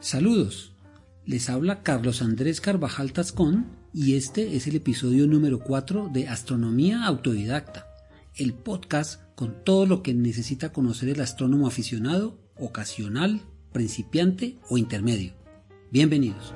Saludos, les habla Carlos Andrés Carvajal Tascón y este es el episodio número 4 de Astronomía Autodidacta, el podcast con todo lo que necesita conocer el astrónomo aficionado, ocasional, principiante o intermedio. Bienvenidos.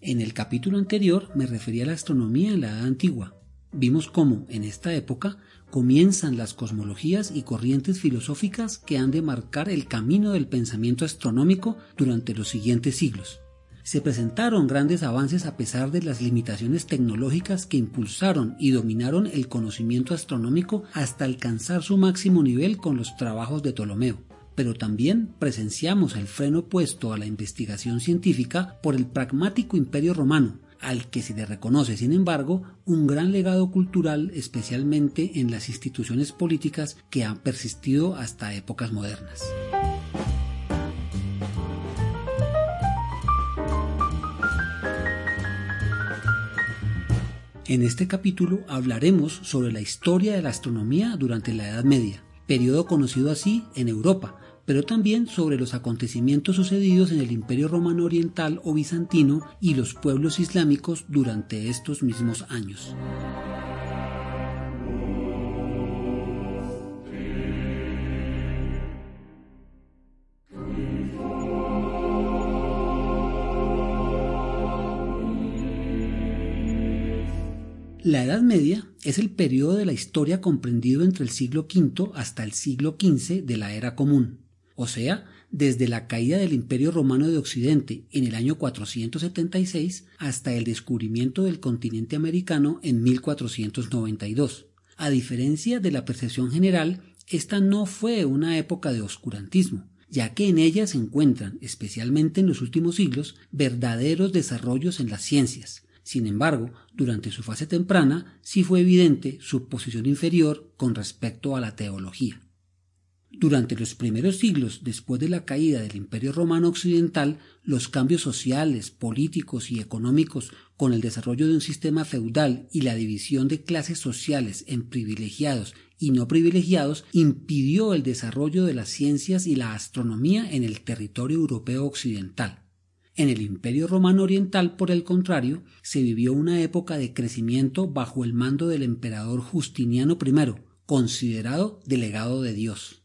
En el capítulo anterior me refería a la astronomía en la Edad Antigua. Vimos cómo, en esta época, comienzan las cosmologías y corrientes filosóficas que han de marcar el camino del pensamiento astronómico durante los siguientes siglos. Se presentaron grandes avances a pesar de las limitaciones tecnológicas que impulsaron y dominaron el conocimiento astronómico hasta alcanzar su máximo nivel con los trabajos de Ptolomeo pero también presenciamos el freno puesto a la investigación científica por el pragmático imperio romano, al que se le reconoce, sin embargo, un gran legado cultural, especialmente en las instituciones políticas que han persistido hasta épocas modernas. En este capítulo hablaremos sobre la historia de la astronomía durante la Edad Media, periodo conocido así en Europa, pero también sobre los acontecimientos sucedidos en el Imperio Romano Oriental o Bizantino y los pueblos islámicos durante estos mismos años. La Edad Media es el periodo de la historia comprendido entre el siglo V hasta el siglo XV de la era común o sea, desde la caída del Imperio Romano de Occidente en el año 476 hasta el descubrimiento del continente americano en 1492. A diferencia de la percepción general, esta no fue una época de oscurantismo, ya que en ella se encuentran, especialmente en los últimos siglos, verdaderos desarrollos en las ciencias. Sin embargo, durante su fase temprana sí fue evidente su posición inferior con respecto a la teología. Durante los primeros siglos después de la caída del Imperio Romano Occidental, los cambios sociales, políticos y económicos con el desarrollo de un sistema feudal y la división de clases sociales en privilegiados y no privilegiados impidió el desarrollo de las ciencias y la astronomía en el territorio europeo occidental. En el Imperio Romano Oriental, por el contrario, se vivió una época de crecimiento bajo el mando del emperador Justiniano I, considerado delegado de Dios.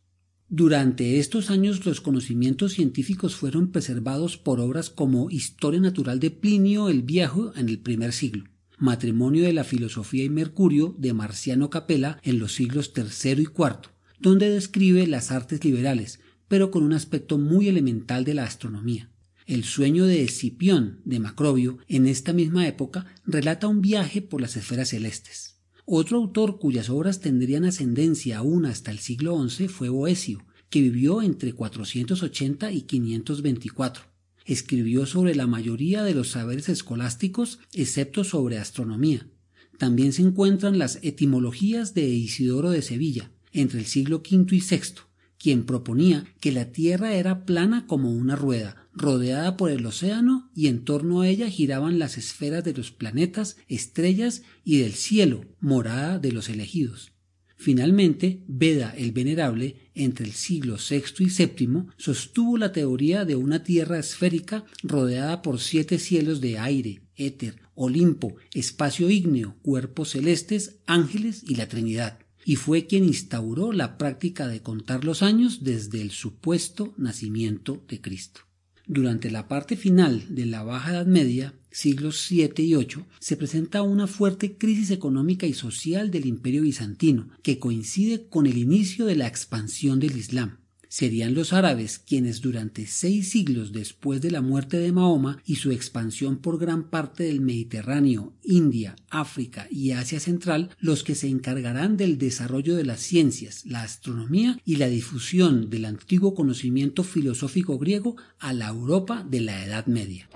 Durante estos años los conocimientos científicos fueron preservados por obras como Historia Natural de Plinio el Viejo en el primer siglo, Matrimonio de la Filosofía y Mercurio de Marciano Capella en los siglos III y IV, donde describe las artes liberales, pero con un aspecto muy elemental de la astronomía. El sueño de Escipión de Macrobio en esta misma época relata un viaje por las esferas celestes. Otro autor cuyas obras tendrían ascendencia aún hasta el siglo XI fue Boesio, que vivió entre 480 y 524. Escribió sobre la mayoría de los saberes escolásticos, excepto sobre astronomía. También se encuentran las etimologías de Isidoro de Sevilla, entre el siglo V y VI, quien proponía que la Tierra era plana como una rueda, rodeada por el océano y en torno a ella giraban las esferas de los planetas, estrellas y del cielo, morada de los elegidos. Finalmente, Beda el Venerable, entre el siglo VI y VII, sostuvo la teoría de una Tierra esférica rodeada por siete cielos de aire, éter, Olimpo, espacio ígneo, cuerpos celestes, ángeles y la Trinidad y fue quien instauró la práctica de contar los años desde el supuesto nacimiento de Cristo. Durante la parte final de la Baja Edad Media, siglos VII y VIII, se presenta una fuerte crisis económica y social del Imperio bizantino, que coincide con el inicio de la expansión del Islam. Serían los árabes quienes durante seis siglos después de la muerte de Mahoma y su expansión por gran parte del Mediterráneo, India, África y Asia Central los que se encargarán del desarrollo de las ciencias, la astronomía y la difusión del antiguo conocimiento filosófico griego a la Europa de la Edad Media.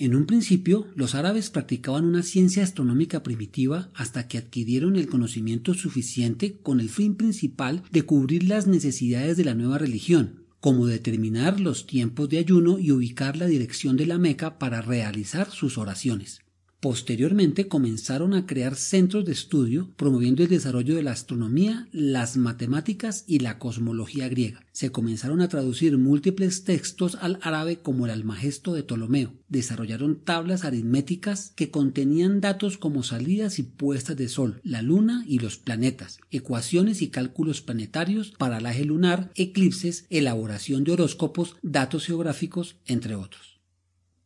En un principio, los árabes practicaban una ciencia astronómica primitiva hasta que adquirieron el conocimiento suficiente con el fin principal de cubrir las necesidades de la nueva religión, como determinar los tiempos de ayuno y ubicar la dirección de la Meca para realizar sus oraciones. Posteriormente comenzaron a crear centros de estudio promoviendo el desarrollo de la astronomía, las matemáticas y la cosmología griega. Se comenzaron a traducir múltiples textos al árabe como el Almagesto de Ptolomeo. Desarrollaron tablas aritméticas que contenían datos como salidas y puestas de sol, la luna y los planetas, ecuaciones y cálculos planetarios, paralaje lunar, eclipses, elaboración de horóscopos, datos geográficos, entre otros.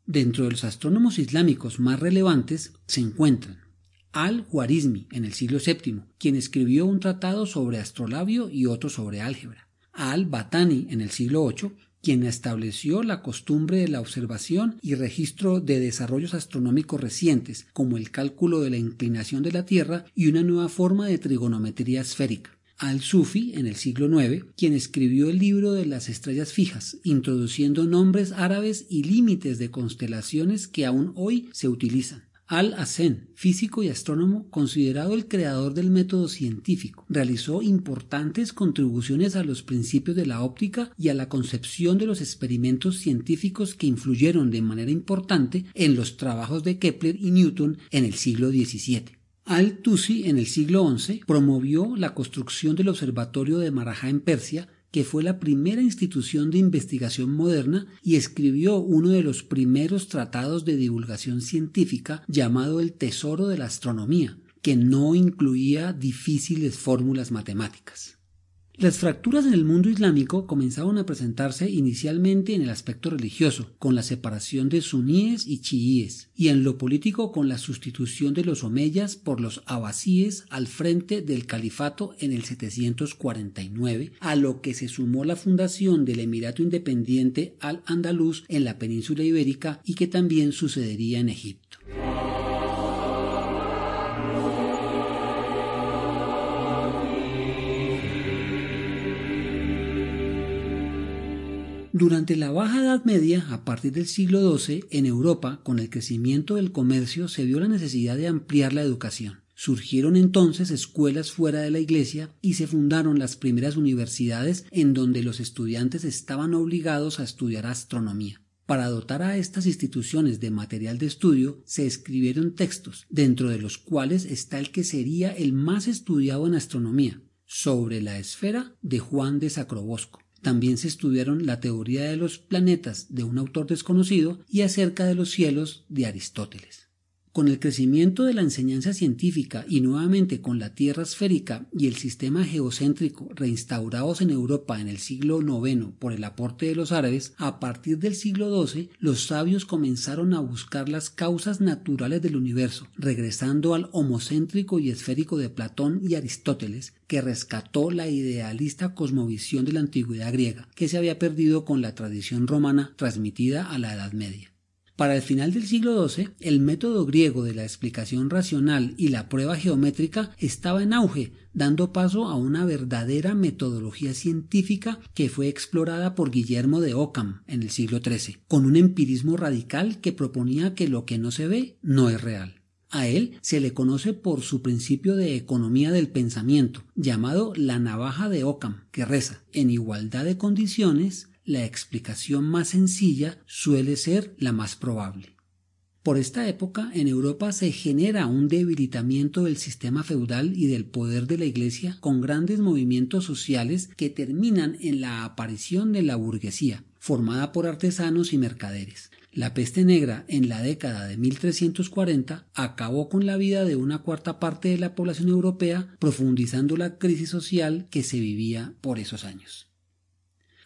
Dentro de los astrónomos islámicos más relevantes se encuentran Al-Khwarizmi en el siglo VII, quien escribió un tratado sobre astrolabio y otro sobre álgebra. Al-Batani en el siglo VIII, quien estableció la costumbre de la observación y registro de desarrollos astronómicos recientes, como el cálculo de la inclinación de la Tierra y una nueva forma de trigonometría esférica al-Sufi en el siglo IX, quien escribió el libro de las estrellas fijas, introduciendo nombres árabes y límites de constelaciones que aún hoy se utilizan. Al-Hazen, físico y astrónomo, considerado el creador del método científico, realizó importantes contribuciones a los principios de la óptica y a la concepción de los experimentos científicos que influyeron de manera importante en los trabajos de Kepler y Newton en el siglo XVII. Al-Tusi en el siglo XI promovió la construcción del Observatorio de Marajá en Persia, que fue la primera institución de investigación moderna y escribió uno de los primeros tratados de divulgación científica llamado El Tesoro de la Astronomía, que no incluía difíciles fórmulas matemáticas. Las fracturas en el mundo islámico comenzaron a presentarse inicialmente en el aspecto religioso, con la separación de suníes y chiíes, y en lo político con la sustitución de los omeyas por los abasíes al frente del califato en el 749, a lo que se sumó la fundación del Emirato Independiente al-Andalus en la península ibérica y que también sucedería en Egipto. Durante la Baja Edad Media, a partir del siglo XII, en Europa, con el crecimiento del comercio, se vio la necesidad de ampliar la educación. Surgieron entonces escuelas fuera de la iglesia y se fundaron las primeras universidades en donde los estudiantes estaban obligados a estudiar astronomía. Para dotar a estas instituciones de material de estudio se escribieron textos, dentro de los cuales está el que sería el más estudiado en astronomía, sobre la esfera de Juan de Sacrobosco. También se estudiaron la teoría de los planetas de un autor desconocido y acerca de los cielos de Aristóteles. Con el crecimiento de la enseñanza científica y nuevamente con la Tierra esférica y el sistema geocéntrico reinstaurados en Europa en el siglo IX por el aporte de los árabes, a partir del siglo XII los sabios comenzaron a buscar las causas naturales del universo, regresando al homocéntrico y esférico de Platón y Aristóteles, que rescató la idealista cosmovisión de la antigüedad griega, que se había perdido con la tradición romana transmitida a la Edad Media. Para el final del siglo XII, el método griego de la explicación racional y la prueba geométrica estaba en auge, dando paso a una verdadera metodología científica que fue explorada por Guillermo de Ockham en el siglo XIII, con un empirismo radical que proponía que lo que no se ve no es real. A él se le conoce por su principio de economía del pensamiento, llamado la navaja de Ockham, que reza en igualdad de condiciones la explicación más sencilla suele ser la más probable. Por esta época en Europa se genera un debilitamiento del sistema feudal y del poder de la Iglesia con grandes movimientos sociales que terminan en la aparición de la burguesía, formada por artesanos y mercaderes. La peste negra en la década de 1340 acabó con la vida de una cuarta parte de la población europea, profundizando la crisis social que se vivía por esos años.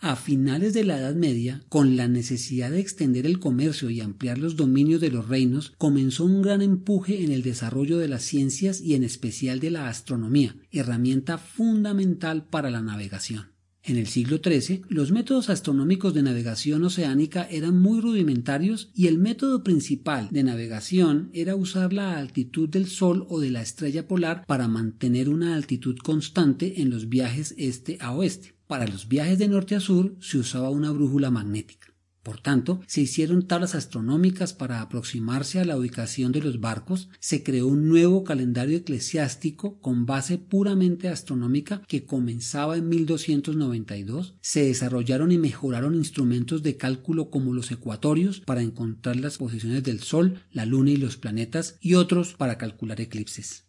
A finales de la Edad Media, con la necesidad de extender el comercio y ampliar los dominios de los reinos, comenzó un gran empuje en el desarrollo de las ciencias y en especial de la astronomía, herramienta fundamental para la navegación. En el siglo XIII, los métodos astronómicos de navegación oceánica eran muy rudimentarios y el método principal de navegación era usar la altitud del Sol o de la estrella polar para mantener una altitud constante en los viajes este a oeste. Para los viajes de norte a sur se usaba una brújula magnética. Por tanto, se hicieron tablas astronómicas para aproximarse a la ubicación de los barcos, se creó un nuevo calendario eclesiástico con base puramente astronómica que comenzaba en 1292, se desarrollaron y mejoraron instrumentos de cálculo como los ecuatorios para encontrar las posiciones del Sol, la Luna y los planetas y otros para calcular eclipses.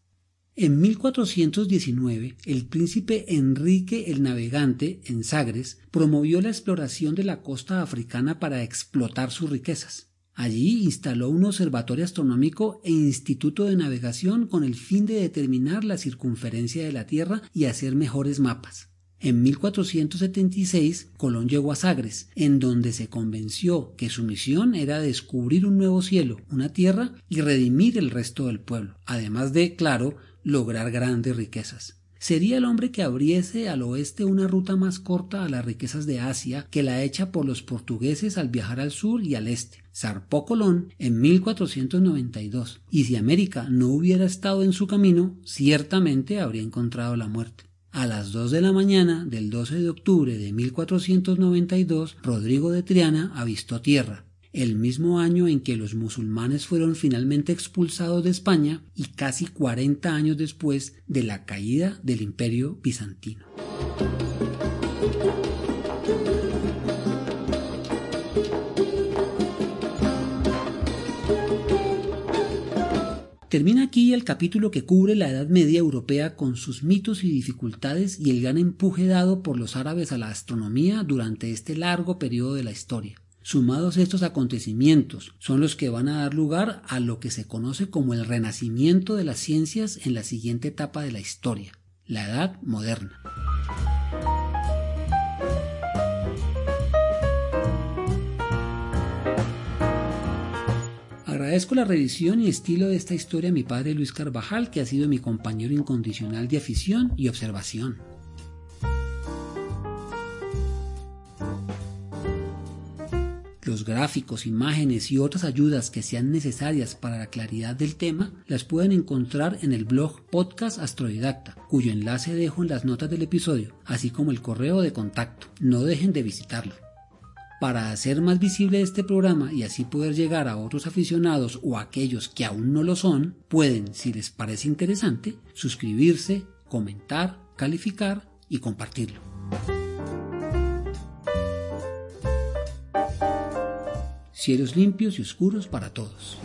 En 1419, el príncipe Enrique el Navegante, en Sagres, promovió la exploración de la costa africana para explotar sus riquezas. Allí instaló un observatorio astronómico e instituto de navegación con el fin de determinar la circunferencia de la Tierra y hacer mejores mapas. En 1476 Colón llegó a Sagres, en donde se convenció que su misión era descubrir un nuevo cielo, una tierra y redimir el resto del pueblo, además de, claro, lograr grandes riquezas. Sería el hombre que abriese al oeste una ruta más corta a las riquezas de Asia que la hecha por los portugueses al viajar al sur y al este. Zarpó Colón en 1492, y si América no hubiera estado en su camino, ciertamente habría encontrado la muerte. A las dos de la mañana del 12 de octubre de 1492, Rodrigo de Triana avistó tierra, el mismo año en que los musulmanes fueron finalmente expulsados de España y casi 40 años después de la caída del imperio bizantino. Termina aquí el capítulo que cubre la Edad Media europea con sus mitos y dificultades y el gran empuje dado por los árabes a la astronomía durante este largo periodo de la historia. Sumados estos acontecimientos son los que van a dar lugar a lo que se conoce como el renacimiento de las ciencias en la siguiente etapa de la historia, la Edad Moderna. Agradezco la revisión y estilo de esta historia a mi padre Luis Carvajal, que ha sido mi compañero incondicional de afición y observación. Gráficos, imágenes y otras ayudas que sean necesarias para la claridad del tema las pueden encontrar en el blog Podcast Astrodidacta, cuyo enlace dejo en las notas del episodio, así como el correo de contacto. No dejen de visitarlo. Para hacer más visible este programa y así poder llegar a otros aficionados o a aquellos que aún no lo son, pueden, si les parece interesante, suscribirse, comentar, calificar y compartirlo. Cielos limpios y oscuros para todos.